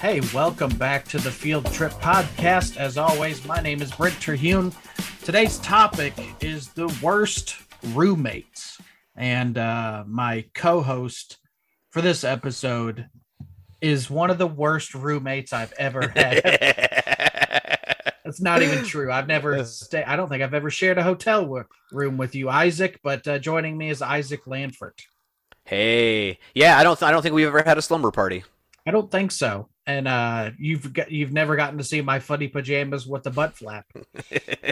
Hey, welcome back to the Field Trip Podcast. As always, my name is Brent Terhune. Today's topic is the worst roommates. And uh, my co host for this episode is one of the worst roommates I've ever had. That's not even true. I've never stayed, I don't think I've ever shared a hotel w- room with you, Isaac, but uh, joining me is Isaac Landford. Hey, yeah, I don't, th- I don't think we've ever had a slumber party. I don't think so. And uh, you've got, you've never gotten to see my funny pajamas with the butt flap.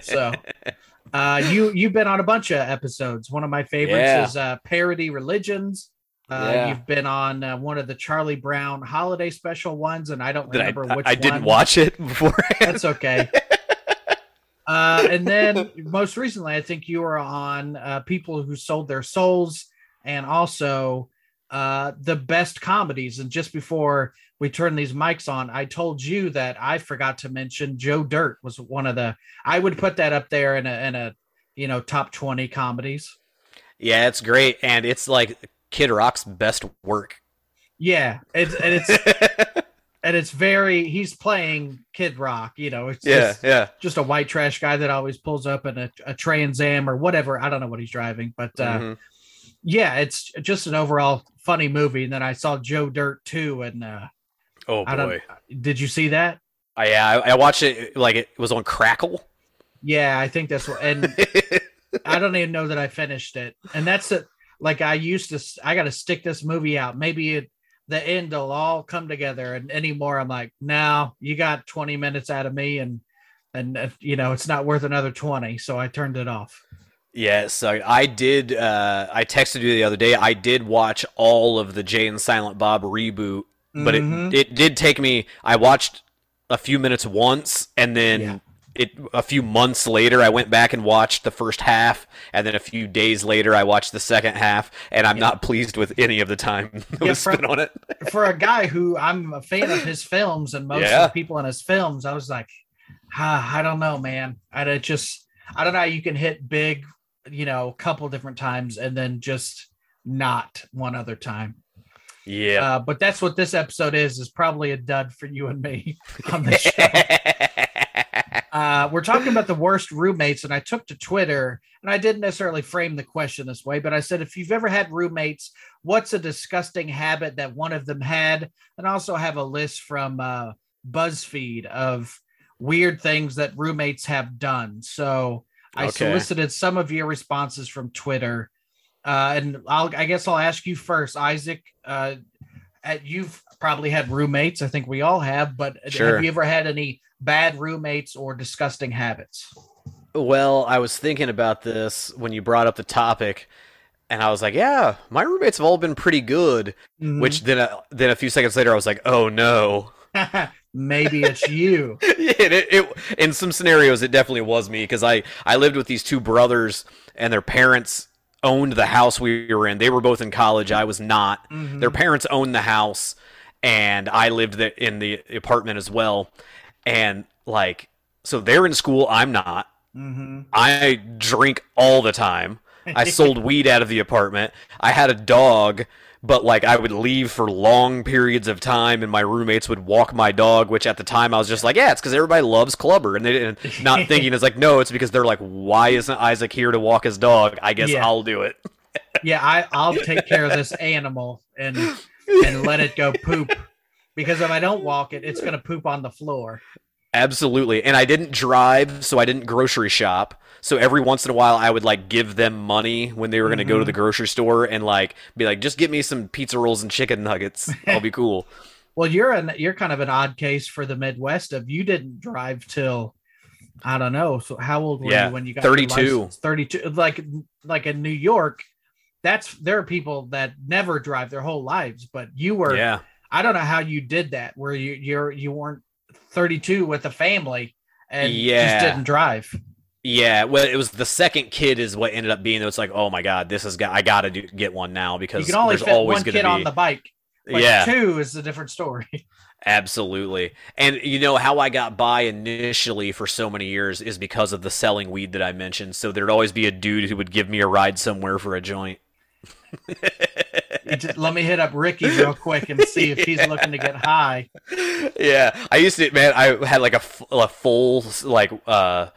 so uh, you you've been on a bunch of episodes. One of my favorites Yeah. is uh, parody religions. Uh, Yeah. You've been on uh, one of the Charlie Brown holiday special ones, and I don't Did I, remember which I didn't watch it before. That's okay. uh, and then most recently, I think you were on uh, people who sold their souls, and also uh, the best comedies. And just before we turn these mics on, I told you that I forgot to mention Joe Dirt was one of the. I would put that up there in a in a you know top twenty comedies. yeah, it's great, and it's like Kid Rock's best work. Yeah, it's and it's and it's very. He's playing Kid Rock. You know, it's yeah, just, yeah. just a white trash guy that always pulls up in a, a Trans Am or whatever. I don't know what he's driving, but uh, Mhm. yeah, it's just an overall funny movie. And then I saw Joe Dirt too, and uh, Oh I don't. boy. Did you see that? I, yeah, I, I watched it like it was on Crackle. Yeah, I think that's what. And I don't even know that I finished it. And that's it. Like I used to, I got to stick this movie out. Maybe it, the end will all come together. And anymore, I'm like, now you got 20 minutes out of me, and and uh, you know it's not worth another 20. So I turned it off. Yeah, so I did. Uh, I texted you the other day. I did watch all of the Jay and Silent Bob reboot, but Mhm. it it did take me. I watched a few minutes once, and then Yeah. It a few months later, I went back and watched the first half, and then a few days later, I watched the second half, and I'm Yeah. not pleased with any of the time that Yeah, was spent on it. for a guy who I'm a fan of his films and most Yeah. of the people in his films, I was like, ah, I don't know, man. I just I don't know. how You can hit big, you know, a couple different times and then just not one other time. Yeah. Uh, but that's what this episode is. Is probably a dud for you and me on the show. Uh, we're talking about the worst roommates, and I took to Twitter, and I didn't necessarily frame the question this way, but I said, if you've ever had roommates, what's a disgusting habit that one of them had? And also have a list from uh, BuzzFeed of weird things that roommates have done. So I Okay. solicited some of your responses from Twitter, uh, and I'll, I guess I'll ask you first, Isaac. Uh, at, you've probably had roommates. I think we all have, but Sure. have you ever had any bad roommates or disgusting habits? Well, I was thinking about this when you brought up the topic, and I was like, "Yeah, my roommates have all been pretty good." Mm-hmm. Which then, a, then a few seconds later, I was like, "Oh no!" maybe it's you. Yeah, it, it, in some scenarios, it definitely was me because I I lived with these two brothers, and their parents owned the house we were in. They were both in college. I was not. Mhm. Their parents owned the house, and I lived in the apartment as well. And like, so they're in school. I'm not. Mhm. I drink all the time. I sold weed out of the apartment. I had a dog, but like I would leave for long periods of time, and my roommates would walk my dog. Which at the time I was just like, yeah, it's because everybody loves Clubber, and they didn't not thinking it's like, no, it's because they're like, why isn't Isaac here to walk his dog? I guess Yeah. I'll do it. Yeah, I, I'll take care of this animal and and let it go poop because if I don't walk it, it's gonna poop on the floor. Absolutely. And I didn't drive, so I didn't grocery shop. So every once in a while I would like give them money when they were going to go to the mm-hmm. grocery store and like be like just get me some pizza rolls and chicken nuggets. I'll be cool. Well, you're an you're kind of an odd case for the Midwest. Of you didn't drive till I don't know. So how old were Yeah, you when you got 32. Thirty-two. Like like in New York, that's there are people that never drive their whole lives, but you were. Yeah. I don't know how you did that. Where you you're you weren't 32 with a family and Yeah. just didn't drive. Yeah, well, it was the second kid is what ended up being. It's like, oh my god, this is got. I got to do, get one now because You can only there's fit always one kid to on the bike. But yeah, two is a different story. absolutely. And you know how I got by initially for so many years is because of the selling weed that I mentioned. So there'd always be a dude who would give me a ride somewhere for a joint. just, let me hit up Ricky real quick and see if he's looking to get high. Yeah, I used to, man. I had like a, a full like uh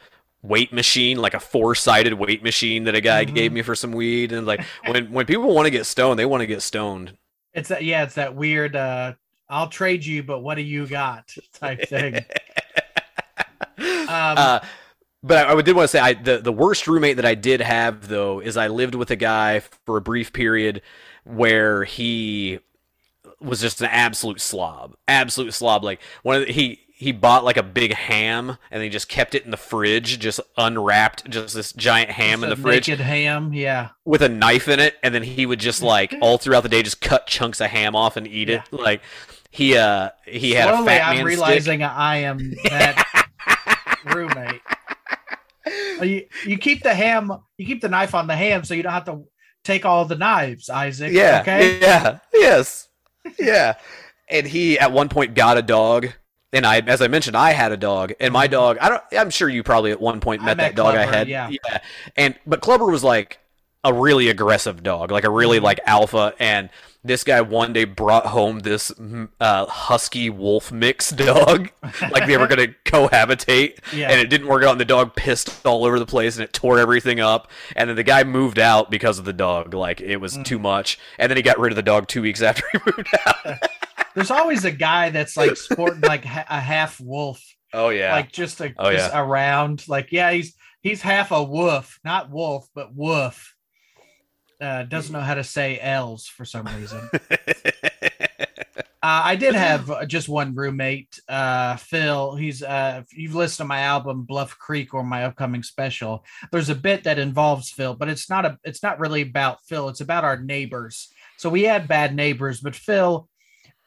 weight machine, like a four-sided weight machine that a guy mm-hmm. gave me for some weed. And like when when people want to get stoned, they want to get stoned. It's that yeah, it's that weird. uh I'll trade you, but what do you got? Type thing. um, uh, but I, I did want to say I the, the worst roommate that I did have though is I lived with a guy for a brief period where he was just an absolute slob, absolute slob. Like one of the, he he bought like a big ham and he just kept it in the fridge, just unwrapped, just this giant ham in the fridge. Naked ham, yeah. With a knife in it, and then he would just like all throughout the day just cut chunks of ham off and eat yeah. it. Like he uh he had Slowly, a fat I'm realizing stick. I am that roommate. You you keep the ham, you keep the knife on the ham, so you don't have to take all the knives, Isaac. Yeah. Okay. Yeah. Yes. Yeah. and he at one point got a dog. And I, as I mentioned, I had a dog, and my mm-hmm. dog. I don't. I'm sure you probably at one point met, met that dog Clubber, I had. Yeah. yeah. And but Clubber was like a really aggressive dog, like a really mm-hmm. like alpha. And this guy one day brought home this uh, husky wolf mix dog, like they were gonna cohabitate, yeah. and it didn't work out. And the dog pissed all over the place, and it tore everything up. And then the guy moved out because of the dog, like it was mm. too much. And then he got rid of the dog two weeks after he moved out. There's always a guy that's like sporting like a half wolf. Oh yeah, like just a oh, just yeah. around. Like yeah, he's he's half a wolf, not wolf, but wolf uh, doesn't know how to say L's for some reason. uh, I did have just one roommate, uh, Phil. He's uh, if you've listened to my album Bluff Creek or my upcoming special. There's a bit that involves Phil, but it's not a. It's not really about Phil. It's about our neighbors. So we had bad neighbors, but Phil,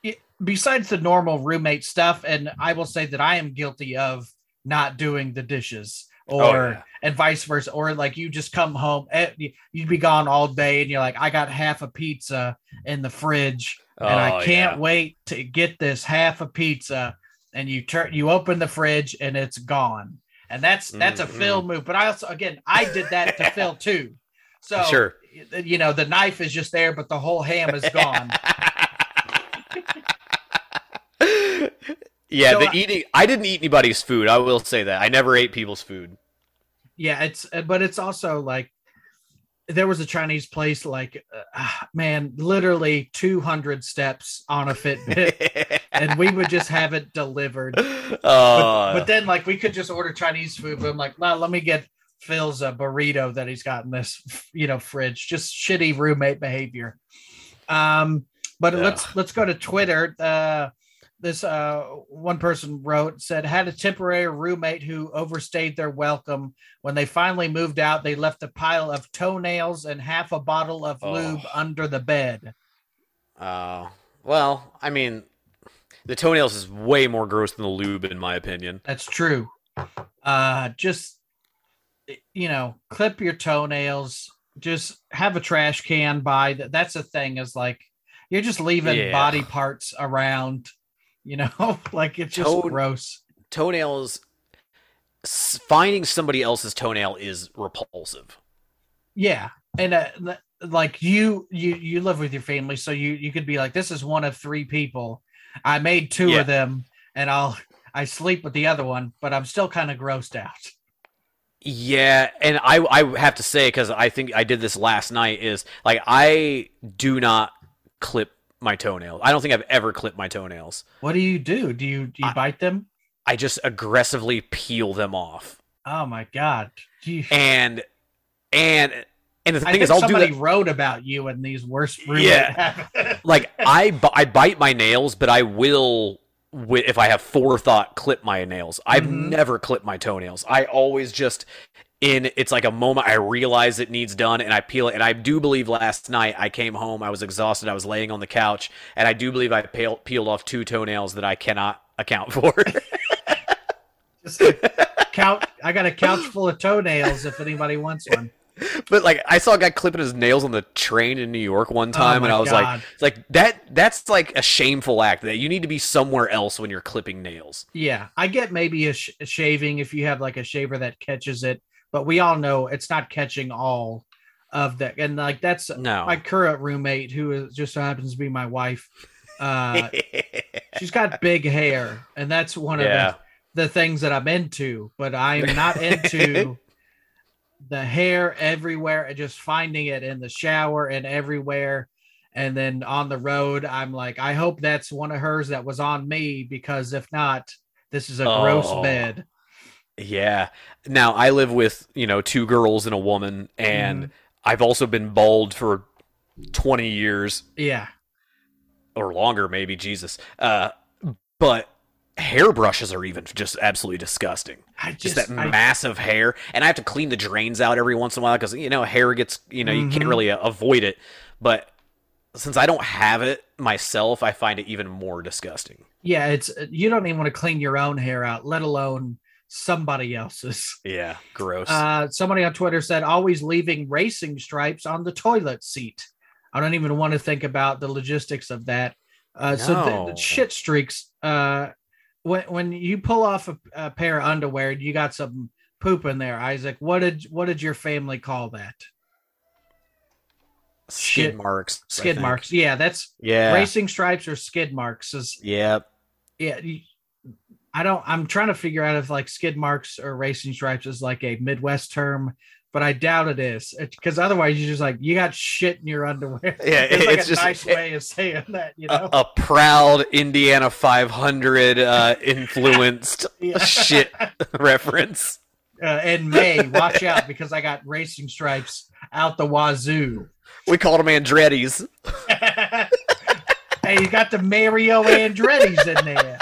it, besides the normal roommate stuff, and I will say that I am guilty of not doing the dishes or oh, yeah. and vice versa or like you just come home eh, you'd be gone all day and you're like i got half a pizza in the fridge and oh, i can't yeah. wait to get this half a pizza and you turn you open the fridge and it's gone and that's that's mm-hmm. a phil move but i also again i did that to phil too so sure you know the knife is just there but the whole ham is gone Yeah, so, the eating. I didn't eat anybody's food. I will say that I never ate people's food. Yeah, it's uh, but it's also like there was a Chinese place like uh, man, literally 200 steps on a Fitbit, and we would just have it delivered. Uh, but, but, then like we could just order Chinese food, but I'm like, well, let me get Phil's a burrito that he's got in this you know fridge. Just shitty roommate behavior. Um, but yeah. let's let's go to Twitter. Uh, this uh, one person wrote said had a temporary roommate who overstayed their welcome. When they finally moved out they left a pile of toenails and half a bottle of oh. lube under the bed. Uh well i mean the toenails is way more gross than the lube in my opinion. That's true. Uh just you know clip your toenails. Just have a trash can by. That that's the thing is like you're just leaving yeah. body parts around you know, like it's just Toe- gross. Toenails. Finding somebody else's toenail is repulsive. Yeah, and uh, like you, you you live with your family, so you you could be like, this is one of three people. I made two yeah. of them, and I'll I sleep with the other one, but I'm still kind of grossed out. Yeah, and I I have to say because I think I did this last night is like I do not clip my toenails. I don't think I've ever clipped my toenails. What do you do? Do you do you I, bite them? I just aggressively peel them off. Oh my god! You... And and and the thing is, I'll somebody do that. wrote about you in these worst. Yeah, like I I bite my nails, but I will if I have forethought clip my nails. I've mm-hmm. never clipped my toenails. I always just in it's like a moment I realize it needs done and I peel it. And I do believe last night I came home, I was exhausted, I was laying on the couch, and I do believe I peel, peeled off two toenails that I cannot account for. Just count. I got a couch full of toenails if anybody wants one. But like I saw a guy clipping his nails on the train in New York one oh time, oh and I was God. like, like that. That's like a shameful act. That you need to be somewhere else when you're clipping nails. Yeah, I get maybe a, sh- a shaving if you have like a shaver that catches it but we all know it's not catching all of that. And like that's No. my current roommate, who is, just so happens to be my wife. Uh, she's got big hair, and that's one of the, the things that I'm into. But I'm not into the hair everywhere and just finding it in the shower and everywhere. And then on the road, I'm like, I hope that's one of hers that was on me because if not, this is a gross Oh. bed. Yeah. Now I live with, you know, two girls and a woman, and Mhm. I've also been bald for 20 years Yeah. or longer, maybe. Jesus. Uh, but hairbrushes are even just absolutely disgusting. I Just, just, that I- massive hair, and I have to clean the drains out every once in a while because you know hair gets, you know, you can't Mhm. really uh, avoid it. But since I don't have it myself, I find it even more disgusting. yeah, it's you don't even want to clean your own hair out, let alone somebody else's. Yeah, gross. Uh, somebody on Twitter said always leaving racing stripes on the toilet seat. I don't even want to think about the logistics of that. Uh, So the, the shit streaks. Uh, when when you pull off a, a pair of underwear, you got some poop in there. Isaac, what did what did your family call that? skid shit. marks. Skid marks. Yeah, that's Yeah. racing stripes or skid marks. Is Yeah. yeah. I don't. I'm trying to figure out if like skid marks or racing stripes is like a Midwest term, but I doubt it is because otherwise you're just like you got shit in your underwear. Yeah, it's like it's a just- nice it- way of saying that, you know. a proud Indiana 500 uh, influenced shit reference. Uh, in May, watch out because I got racing stripes out the wazoo. We called them Andretti's. hey, you got the Mario Andretti's in there.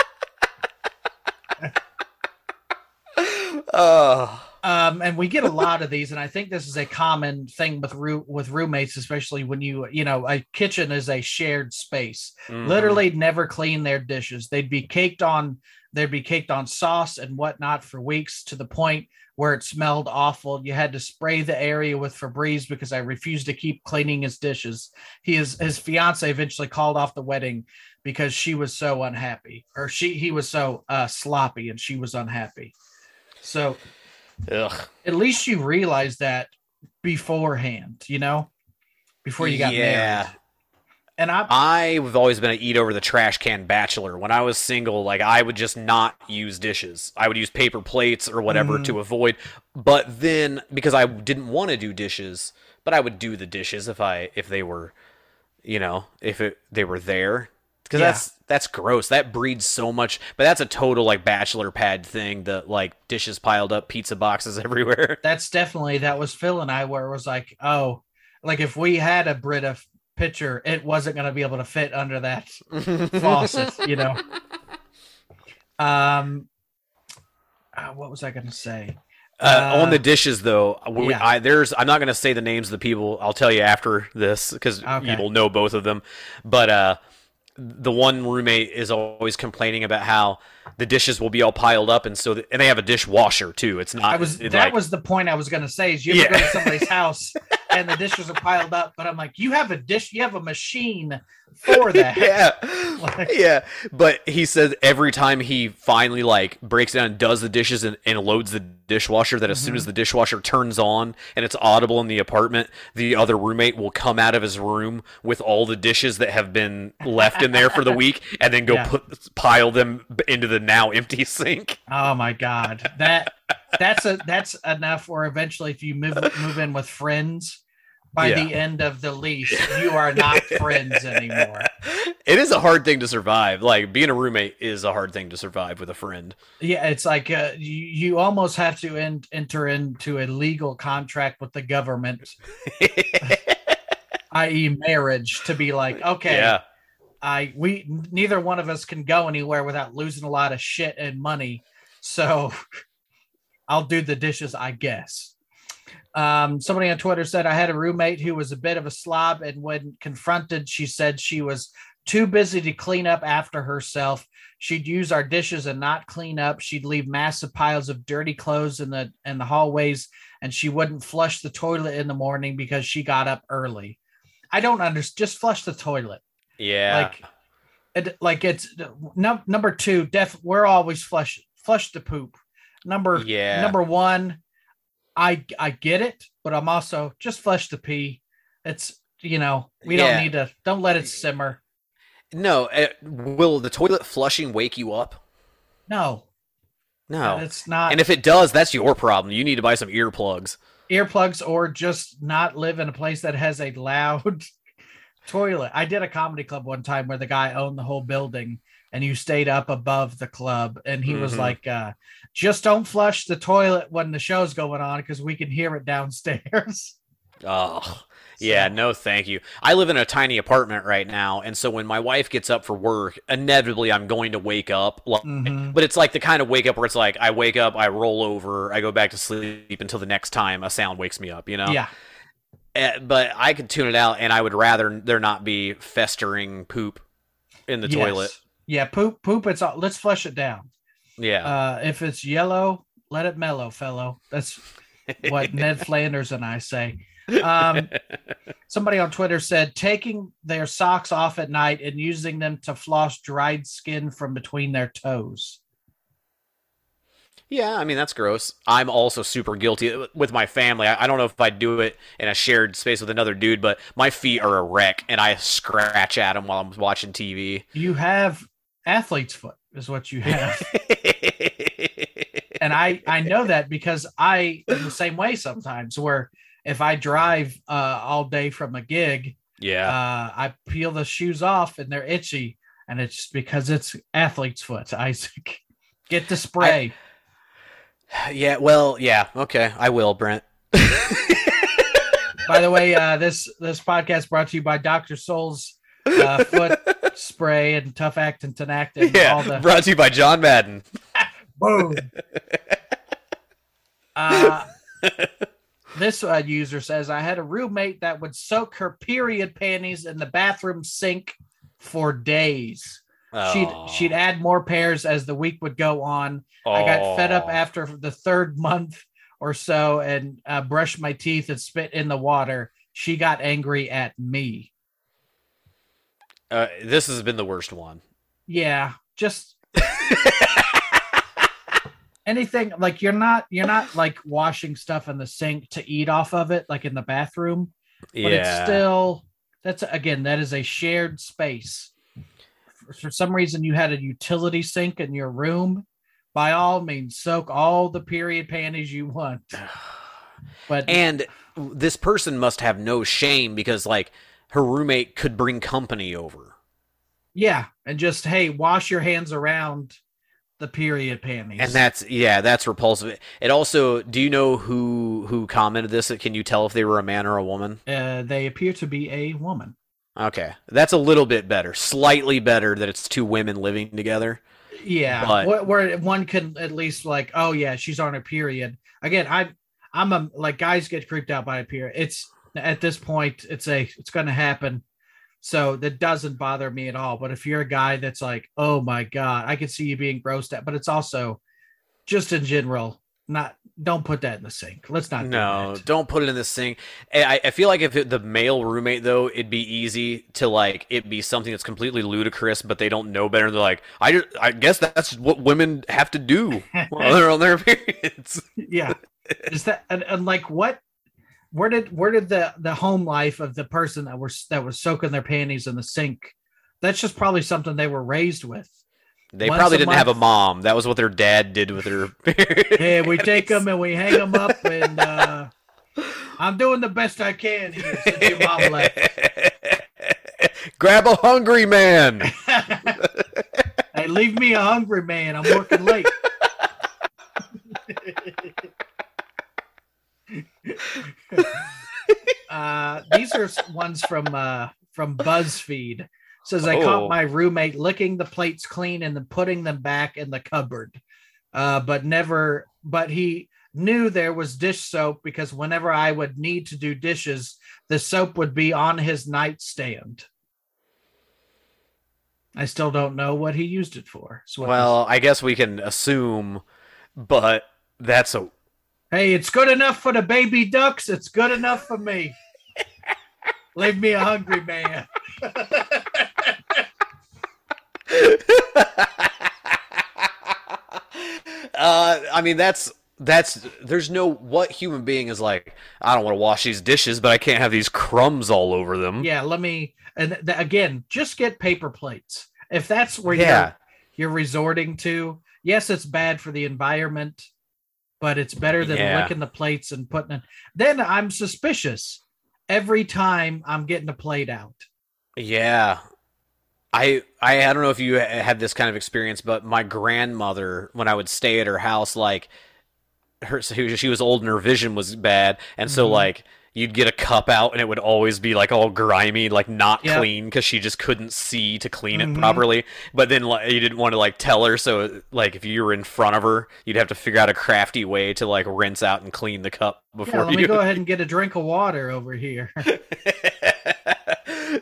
Oh, um, and we get a lot of these, and I think this is a common thing with roo- with roommates, especially when you you know a kitchen is a shared space. mhm. Literally, never clean their dishes. They'd be caked on they'd be caked on sauce and whatnot for weeks to the point where it smelled awful. You had to spray the area with Febreze because I refused to keep cleaning his dishes. He is his fiance eventually called off the wedding because she was so unhappy, or she he was so uh, sloppy and she was unhappy. So Ugh. at least you realize that beforehand, you know, before you got yeah. married. And I, I've always been an eat over the trash can bachelor. When I was single, like I would just not use dishes. I would use paper plates or whatever Mhm. to avoid. But then because I didn't want to do dishes, but I would do the dishes if I if they were, you know, if it they were there. Because Yeah. that's that's gross. That breeds so much. But that's a total like bachelor pad thing. The like dishes piled up, pizza boxes everywhere. that's definitely that was Phil and I where it was like, oh, like if we had a Brita pitcher, it wasn't going to be able to fit under that faucet, you know. Um, uh, what was I going to say? Uh, on Uh, the dishes, though, we, yeah. I, there's I'm not going to say the names of the people. I'll tell you after this because Okay. you will know both of them. But uh, the one roommate is always complaining about how the dishes will be all piled up, and so th- and they have a dishwasher too. It's not. I was that like- was the point I was going to say. Is you Yeah. go to somebody's house and the dishes are piled up, but I'm like, you have a dish, you have a machine for that. yeah, Like- yeah. But he says every time he finally like breaks down and does the dishes and, and loads the dishwasher, that as soon Mhm. as the dishwasher turns on and it's audible in the apartment, the other roommate will come out of his room with all the dishes that have been left in there for the week, and then go Yeah. put pile them into the now empty sink. Oh my god, that that's a that's enough. Or eventually, if you move move in with friends, by Yeah. the end of the lease, you are not friends anymore. It is a hard thing to survive. Like being a roommate is a hard thing to survive with a friend. Yeah, it's like uh, you you almost have to en- enter into a legal contract with the government, i.e., marriage, to be like, okay, Yeah. I we neither one of us can go anywhere without losing a lot of shit and money. So I'll do the dishes, I guess. Um, somebody on Twitter said I had a roommate who was a bit of a slob, and when confronted, she said she was too busy to clean up after herself. She'd use our dishes and not clean up. She'd leave massive piles of dirty clothes in the in the hallways, and she wouldn't flush the toilet in the morning because she got up early. I don't understand. Just flush the toilet Yeah. like it, like it's num- number two def we're always flush flush the poop number Yeah. number one I I get it, but I'm also just flush the pee. It's you know we Yeah. don't need to don't let it simmer. No, uh, will the toilet flushing wake you up? No, No. it's not And if it does, that's your problem. You need to buy some earplugs. earplugs or just not live in a place that has a loud toilet. I did a comedy club one time where the guy owned the whole building and you stayed up above the club and he was Mhm. like uh just don't flush the toilet when the show's going on because we can hear it downstairs. Oh, yeah, no, thank you. I live in a tiny apartment right now, and so when my wife gets up for work, inevitably I'm going to wake up. Like, Mhm. But it's like the kind of wake up where it's like I wake up, I roll over, I go back to sleep until the next time a sound wakes me up. You know? Yeah. Eh, But I could tune it out, and I would rather there not be festering poop in the Yes. toilet. Yeah, poop poop it's all let's flush it down. Yeah. Uh if it's yellow, let it mellow, fellow. That's what Ned Flanders and I say. Um, somebody on Twitter said taking their socks off at night and using them to floss dried skin from between their toes. Yeah, I mean that's gross. I'm also super guilty with my family. I, I don't know if I'd do it in a shared space with another dude, but my feet are a wreck, and I scratch at them while I'm watching TV. You have athlete's foot, is what you have. and I I know that because I am the same way sometimes where if I drive uh, all day from a gig, yeah, uh, I peel the shoes off and they're itchy, and it's because it's athlete's foot. Isaac, get the spray. yeah. Well, yeah. Okay, I will, Brent. By the way, uh, this this podcast brought to you by Doctor Scholl's uh, foot spray and tough actin Tinactin. all yeah, the brought to you by John Madden. boom. Uh, this uh, user says I had a roommate that would soak her period panties in the bathroom sink for days. She'd Oh. she'd add more pairs as the week would go on. I got fed up after the third month or so and uh, brushed my teeth and spit in the water. She got angry at me. Uh, this has been the worst one. Yeah, just anything like you're not you're not like washing stuff in the sink to eat off of it like in the bathroom, but yeah. it's still that's again that is a shared space. For, for some reason, you had a utility sink in your room. By all means, soak all the period panties you want. But And this person must have no shame because, like, her roommate could bring company over. yeah, and just hey, wash your hands around the period panties. And that's yeah, that's repulsive. It also, do you know who who commented this? Can you tell if they were a man or a woman? uh, they appear to be a woman. Okay, that's a little bit better, slightly better that it's two women living together. Yeah, But- where, where one can at least like, oh yeah, she's on a period. Again, I'm I'm a like guys get creeped out by a period. It's at this point, it's a it's going to happen, so that doesn't bother me at all. But if you're a guy that's like, oh my god, I can see you being grossed at, but it's also just in general, not don't put that in the sink. Let's not. do No, that. don't put it in the sink I, I feel like if it, the male roommate though, it'd be easy to like it be something that's completely ludicrous, but they don't know better. They're like, I, just, I guess that's what women have to do while they're on their periods. yeah is that and, and like what where did where did the the home life of the person that was that was soaking their panties in the sink that's just probably something they were raised with They Once probably didn't have a mom. That was what their dad did with their. hey we take them and we hang them up and uh i'm doing the best i can here since your mom left Grab a hungry man. hey leave me a hungry man i'm working late uh, these are ones from uh, from BuzzFeed. Says I Oh. caught my roommate licking the plates clean and then putting them back in the cupboard, uh, but never. But he knew there was dish soap because whenever I would need to do dishes, the soap would be on his nightstand. I still don't know what he used it for. what Well, I guess we can assume, but that's a hey, it's good enough for the baby ducks. It's good enough for me. Leave me a hungry man. uh, I mean, that's that's there's no what human being is like. I don't want to wash these dishes, but I can't have these crumbs all over them. Yeah, let me. And th- again, just get paper plates. If that's where Yeah. you're you're resorting to, yes, it's bad for the environment, but it's better than Yeah. licking the plates and putting it. Then I'm suspicious every time I'm getting a plate out. Yeah. I I I don't know if you had this kind of experience, but my grandmother, when I would stay at her house, like her, she was old and her vision was bad, and so Mhm. like you'd get a cup out and it would always be like all grimy, like not Yep. clean because she just couldn't see to clean Mhm. it properly. But then like, you didn't want to like tell her, so like if you were in front of her, you'd have to figure out a crafty way to like rinse out and clean the cup Yeah, before let you. me go ahead and get a drink of water over here.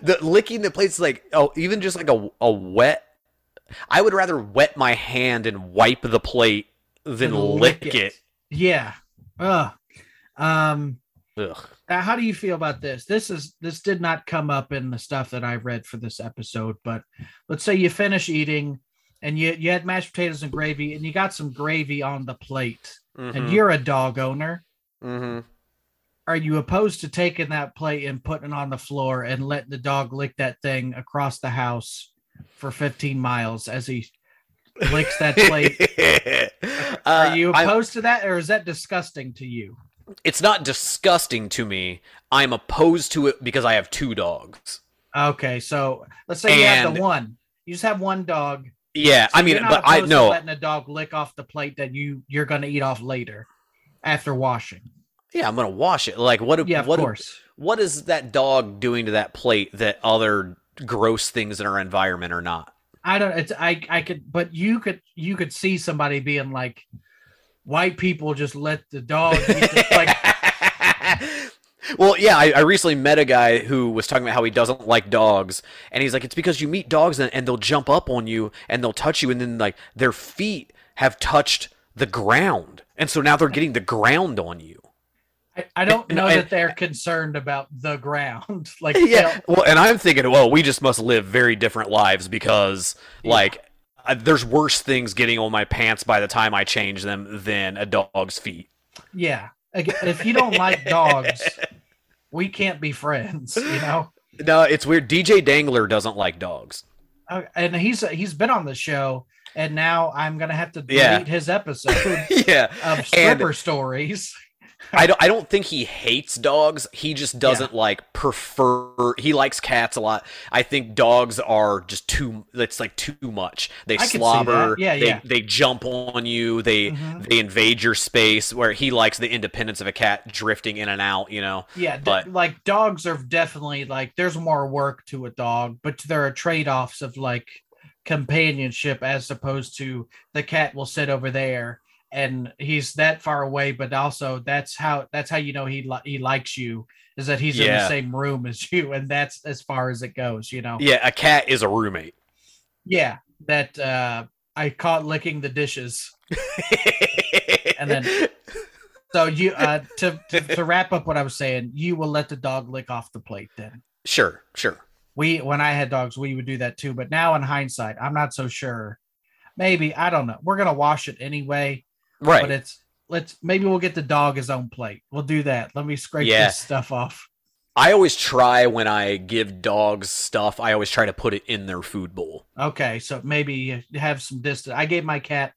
the licking the plates like oh even just like a, a wet i would rather wet my hand and wipe the plate than lick, lick it, it. yeah. Ugh. Um. Ugh. Now, how do you feel about this? This is this did not come up in the stuff that I read for this episode, but let's say you finish eating and you you had mashed potatoes and gravy and you got some gravy on the plate and Mhm, you're a dog owner. mhm. Are you opposed to taking that plate and putting it on the floor and letting the dog lick that thing across the house for 15 miles as he licks that plate? Uh, Are you opposed to that or is that disgusting to you? It's not disgusting to me i'm opposed to it because i have two dogs Okay, so let's say you have And- the one. You just have one dog. yeah So i mean you're not but i opposed to know letting a dog lick off the plate that you you're going to eat off later after washing. yeah i'm gonna wash it like what Yeah, of what course. what is that dog doing to that plate that other gross things in our environment are not I don't. It's I. I could, but you could. You could see somebody being like, white people just let the dog. The, like, well, yeah, I, I recently met a guy who was talking about how he doesn't like dogs, and he's like, it's because you meet dogs and, and they'll jump up on you and they'll touch you, and then like their feet have touched the ground, and so now they're getting the ground on you. I, I don't know I- that they're concerned about the ground. Like, yeah, well, and I'm thinking, well, we just must live very different lives because like. Uh, there's worse things getting on my pants by the time I change them than a dog's feet. yeah. If you don't like dogs, we can't be friends. You know. No, it's weird. DJ Dangler doesn't like dogs. Uh, and he's he's been on the show, and now I'm gonna have to delete Yeah. his episode yeah, of And- stripper stories. I don't. I don't think he hates dogs. He just doesn't like prefer. He likes cats a lot. I think dogs are just too. It's like too much. They I slobber. Yeah, they, yeah. They jump on you. They Mhm. they invade your space. Where he likes the independence of a cat drifting in and out. You know. Yeah, d- But- like dogs are definitely like there's more work to a dog, but there are trade-offs of like companionship as opposed to the cat will sit over there and he's that far away, but also that's how that's how you know he li- he likes you is that he's in the same room as you, and that's as far as it goes, you know. Yeah, a cat is a roommate. Yeah, that uh I caught licking the dishes. And then- So you uh to, to to wrap up what I was saying, you will let the dog lick off the plate then. sure, sure. we when I had dogs, we would do that too. But now in hindsight, I'm not so sure. Maybe I don't know. We're gonna wash it anyway, Right. but it's let's maybe we'll get the dog his own plate. We'll do that. Let me scrape Yeah. this stuff off. I always try when I give dogs stuff. I always try to put it in their food bowl. Okay, so maybe you have some distance. I gave my cat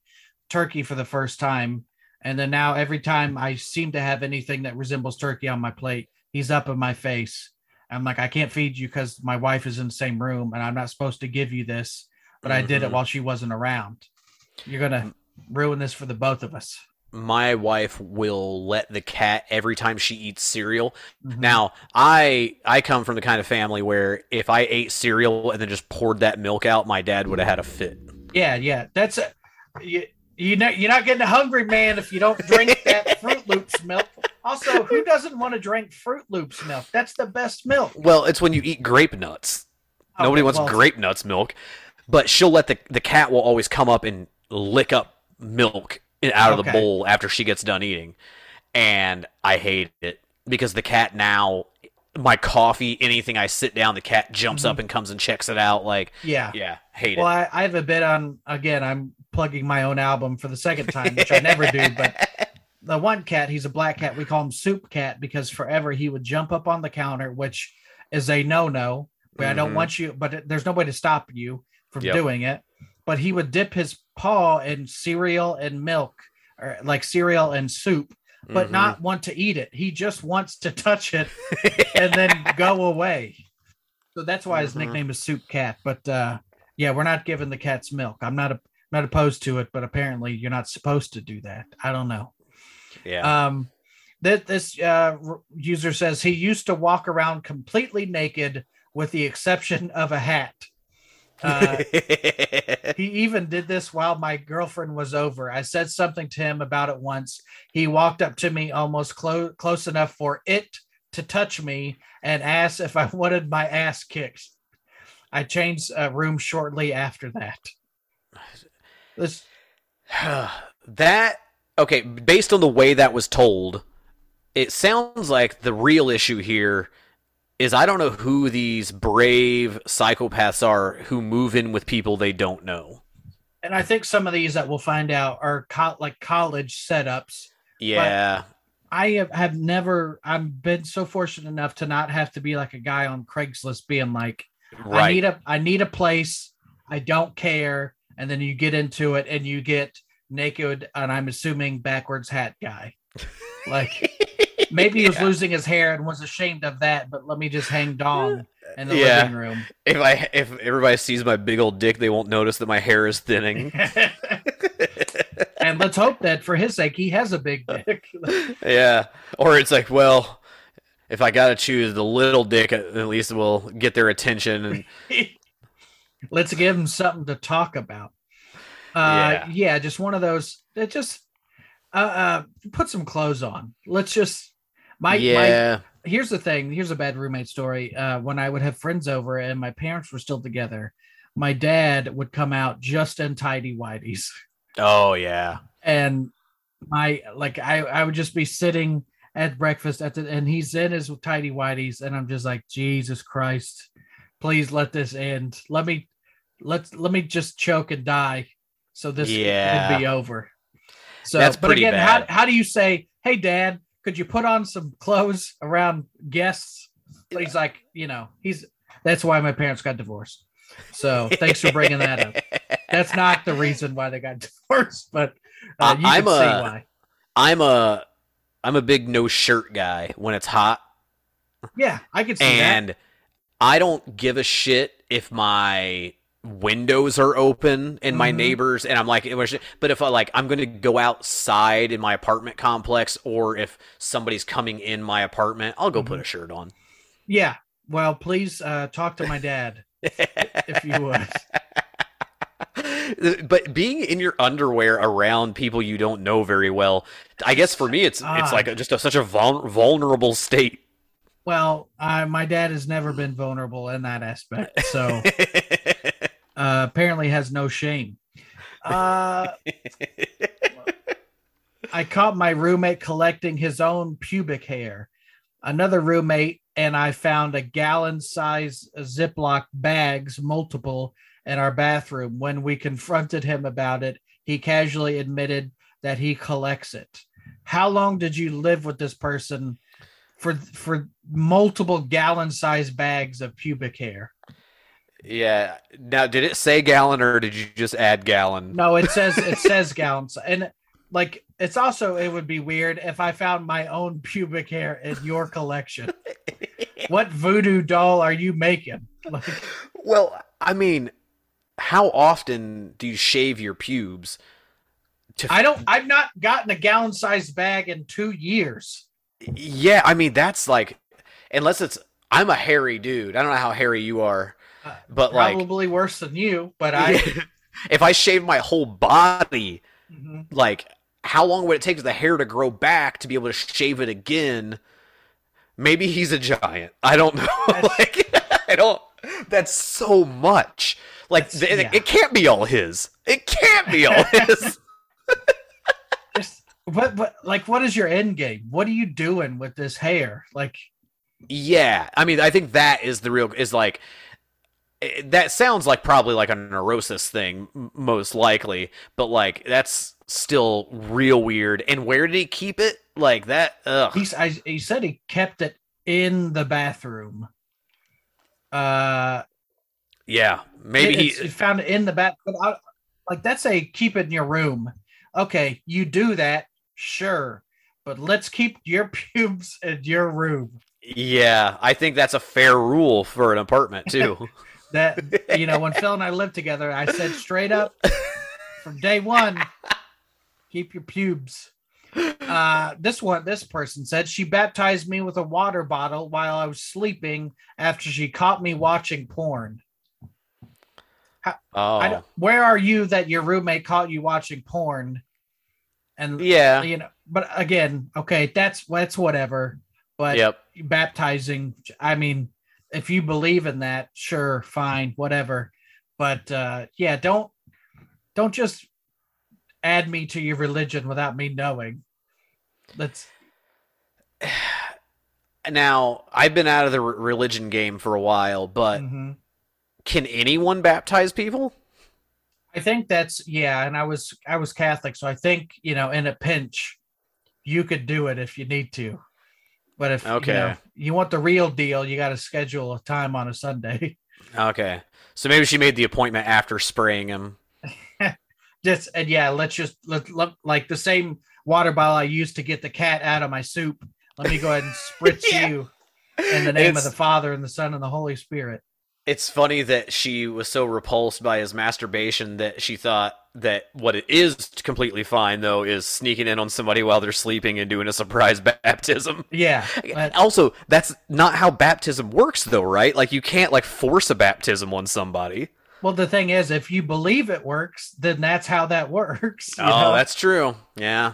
turkey for the first time, and then now every time I seem to have anything that resembles turkey on my plate, he's up in my face. I'm like, I can't feed you because my wife is in the same room, and I'm not supposed to give you this. But I did it Mhm. while she wasn't around. You're gonna ruin this for the both of us. my wife will let the cat every time she eats cereal. Mhm. Now, I I come from the kind of family where if I ate cereal and then just poured that milk out, my dad would have had a fit. yeah, yeah, that's a you. You know, you're not getting a hungry man if you don't drink that Froot Loops milk. Also, who doesn't want to drink Froot Loops milk? That's the best milk. Well, it's when you eat grape nuts. Nobody Okay, wants well, grape nuts milk, but she'll let the the cat will always come up and lick up milk out of the bowl after she gets done eating, and I hate it because the cat now my coffee anything I sit down the cat jumps Mhm. up and comes and checks it out like Yeah. yeah hate Well, it. I, I have a bit on again. I'm plugging my own album for the second time, which I never do. But the one cat, he's a black cat. We call him Soup Cat because forever he would jump up on the counter, which is a no no. I don't Mhm. want you, but there's no way to stop you from Yep. doing it. But he would dip his paw in cereal and milk, or like cereal and soup, but Mhm. not want to eat it. He just wants to touch it and then go away. So that's why his Mhm. nickname is Soup Cat. But uh, yeah, we're not giving the cats milk. I'm not a, not opposed to it, but apparently you're not supposed to do that. I don't know. yeah. Um, that this uh, user says he used to walk around completely naked, with the exception of a hat. Uh, he even did this while my girlfriend was over. I said something to him about it once. He walked up to me almost clo- close enough for it to touch me and asked if I wanted my ass kicked. I changed uh, room shortly after that. This, that okay, based on the way that was told, it sounds like the real issue here is I don't know who these brave psychopaths are who move in with people they don't know. and I think some of these that we'll find out are co- like college setups. Yeah. I have, have never, I've been so fortunate enough to not have to be like a guy on Craigslist being like, I need a I need a place. I don't care. And then you get into it and you get naked and I'm assuming backwards hat guy. Like maybe he was losing his hair and was ashamed of that, but let me just hang dong in the Yeah. living room. If I if everybody sees my big old dick, they won't notice that my hair is thinning. and let's hope that for his sake he has a big dick. yeah. Or it's like, well, if I gotta choose the little dick, at least we'll get their attention. And let's give him something to talk about. Uh Yeah. yeah, just one of those that just uh, uh put some clothes on. Let's just my my yeah, here's the thing. Here's a bad roommate story. Uh when i would have friends over and my parents were still together my dad would come out just in tidy whities. Oh yeah, and my like i i would just be sitting at breakfast at the and he's in his tidy whities and i'm just like jesus christ please let this end. Let me let's let me just choke and die so this Yeah. can be over. So That's but pretty again bad. how, how do you say hey dad could you put on some clothes around guests? He's like you know he's that's why my parents got divorced. So thanks for bringing that up. That's not the reason why they got divorced but uh, you I'm can see a- why. I'm a I'm a big no shirt guy when it's hot, yeah i can see and I don't give a shit if my windows are open and my Mhm. neighbors and I'm like but if I like I'm going to go outside in my apartment complex or if somebody's coming in my apartment, I'll go Mm-hmm. put a shirt on. yeah well please uh talk to my dad if you would but being in your underwear around people you don't know very well, I guess for me it's it's Ah. like a, just a, such a vul- vulnerable state. well uh, my dad has never been vulnerable in that aspect so uh apparently has no shame uh I caught my roommate collecting his own pubic hair. Another roommate and I found a gallon size Ziploc bags, multiple, in our bathroom. When we confronted him about it, he casually admitted that he collects it. How long did you live with this person for for multiple gallon size bags of pubic hair? Yeah. Now, did it say gallon or did you just add gallon? No, it says it says gallons, and like it's also it would be weird if I found my own pubic hair in your collection. what voodoo doll are you making? Like, Well, I mean, how often do you shave your pubes? To I don't. I've not gotten a gallon sized bag in two years. Yeah, I mean that's like, unless it's I'm a hairy dude. I don't know how hairy you are, Uh, but like, Probably worse than you, but I. if I shave my whole body, Mhm. like, how long would it take for the hair to grow back to be able to shave it again? Maybe he's a giant. I don't know. Like, I don't. That's so much. Like, th- yeah. it can't be all his. It can't be all his. Just what? What? Like, what is your end game? What are you doing with this hair? Like, Yeah, I mean, I think that is the real is like it- that sounds like probably like a neurosis thing, most likely. But like that's still real weird. And where did he keep it? Like that? Ugh. He's I, he said he kept it in the bathroom. Uh, yeah, maybe it- he. found it in the bath. But I, like that's a keep it in your room. Okay, you do that, sure, but let's keep your pubes in your room. Yeah, I think that's a fair rule for an apartment too. That you know, when Phil and I lived together, I said straight up from day one, keep your pubes. Uh, this one, this person said she baptized me with a water bottle while I was sleeping after she caught me watching porn. I oh, where are you that your roommate caught you watching porn? And yeah. you know, but again, okay, that's that's whatever. But Yep. baptizing, I mean, if you believe in that, sure, fine, whatever. But uh yeah, don't don't just add me to your religion without me knowing. That's Now, I've been out of the religion game for a while, but mhm. can anyone baptize people? I think that's yeah, and I was I was Catholic, so I think you know in a pinch, you could do it if you need to. But if Okay. you, know, you want the real deal, you got to schedule a time on a Sunday. Okay. So maybe she made the appointment after spraying him. just and yeah, let's just let, let like the same water bottle I used to get the cat out of my soup. Let me go ahead and spritz Yeah. you in the name It's- of the Father and the Son and the Holy Spirit. It's funny that she was so repulsed by his masturbation that she thought that what it is completely fine though is sneaking in on somebody while they're sleeping and doing a surprise baptism. Yeah, but- Also, that's not how baptism works though, right? Like you can't like force a baptism on somebody. well, the thing is, if you believe it works, then that's how that works. Oh, know? that's true. Yeah.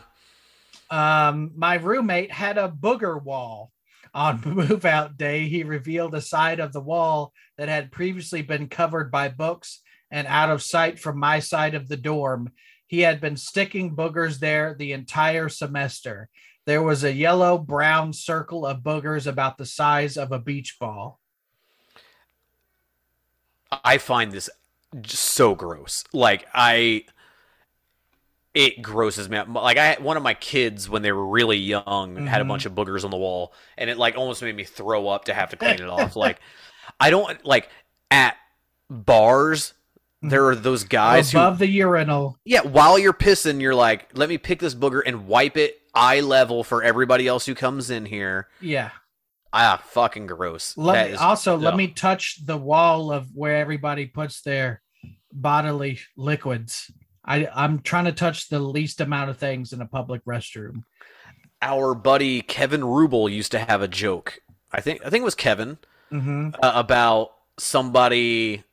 Um, my roommate had a booger wall. On move out day, he revealed a side of the wall that had previously been covered by books and out of sight from my side of the dorm. He had been sticking boogers there the entire semester. There was a yellow brown circle of boogers about the size of a beach ball. I find this so gross. Like I it grosses me out. Like I one of my kids when they were really young had a Mhm. bunch of boogers on the wall and it like almost made me throw up to have to clean it off. Like I don't like at bars there are those guys who Above the urinal. yeah, while you're pissing you're like, "Let me pick this booger and wipe it eye level for everybody else who comes in here." Yeah. Ah, fucking gross. Let me, is- also let me touch the wall of where everybody puts their bodily liquids. I, I'm trying to touch the least amount of things in a public restroom. our buddy Kevin Rubel used to have a joke. I think I think it was Kevin Mm-hmm. uh, about somebody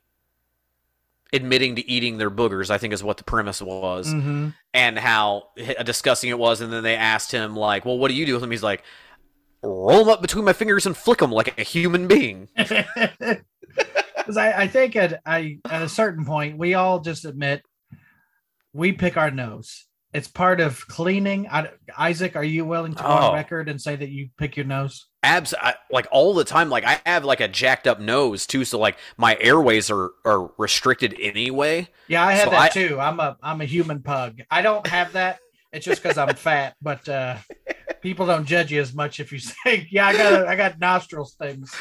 admitting to eating their boogers. I think is what the premise was, Mm-hmm. and how disgusting it was. And then they asked him like, "Well, what do you do with them?" He's like, "Roll them up between my fingers and flick them like a human being." Because I, I think at I at a certain point we all just admit we pick our nose. It's part of cleaning. I, Isaac, are you willing to go Oh. on record and say that you pick your nose? Abs, I, like all the time. Like I have like a jacked up nose too, so like my airways are are restricted anyway. Yeah, I have So that I- too. I'm a I'm a human pug. I don't have that. It's just because I'm fat, but uh, people don't judge you as much if you say, "Yeah, I got I got nostrils things."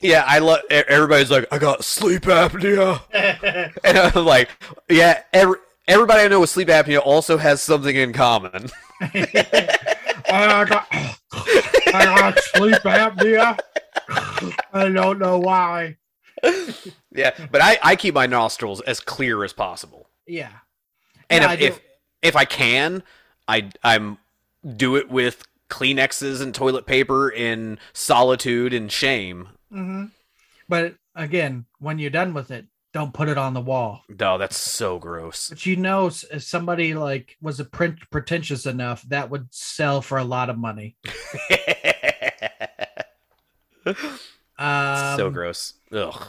Yeah, I love. Everybody's like, "I got sleep apnea." And I'm like, yeah, every, everybody I know with sleep apnea also has something in common. I got I got sleep apnea. I don't know why. yeah, but I, I keep my nostrils as clear as possible. Yeah, And Yeah, if, if if I can, I I'm do it with Kleenexes and toilet paper in solitude and shame. hmm but again, when you're done with it, don't put it on the wall. No, that's so gross. But you know, if somebody like was a print pretentious enough, that would sell for a lot of money. Um, so gross. Ugh.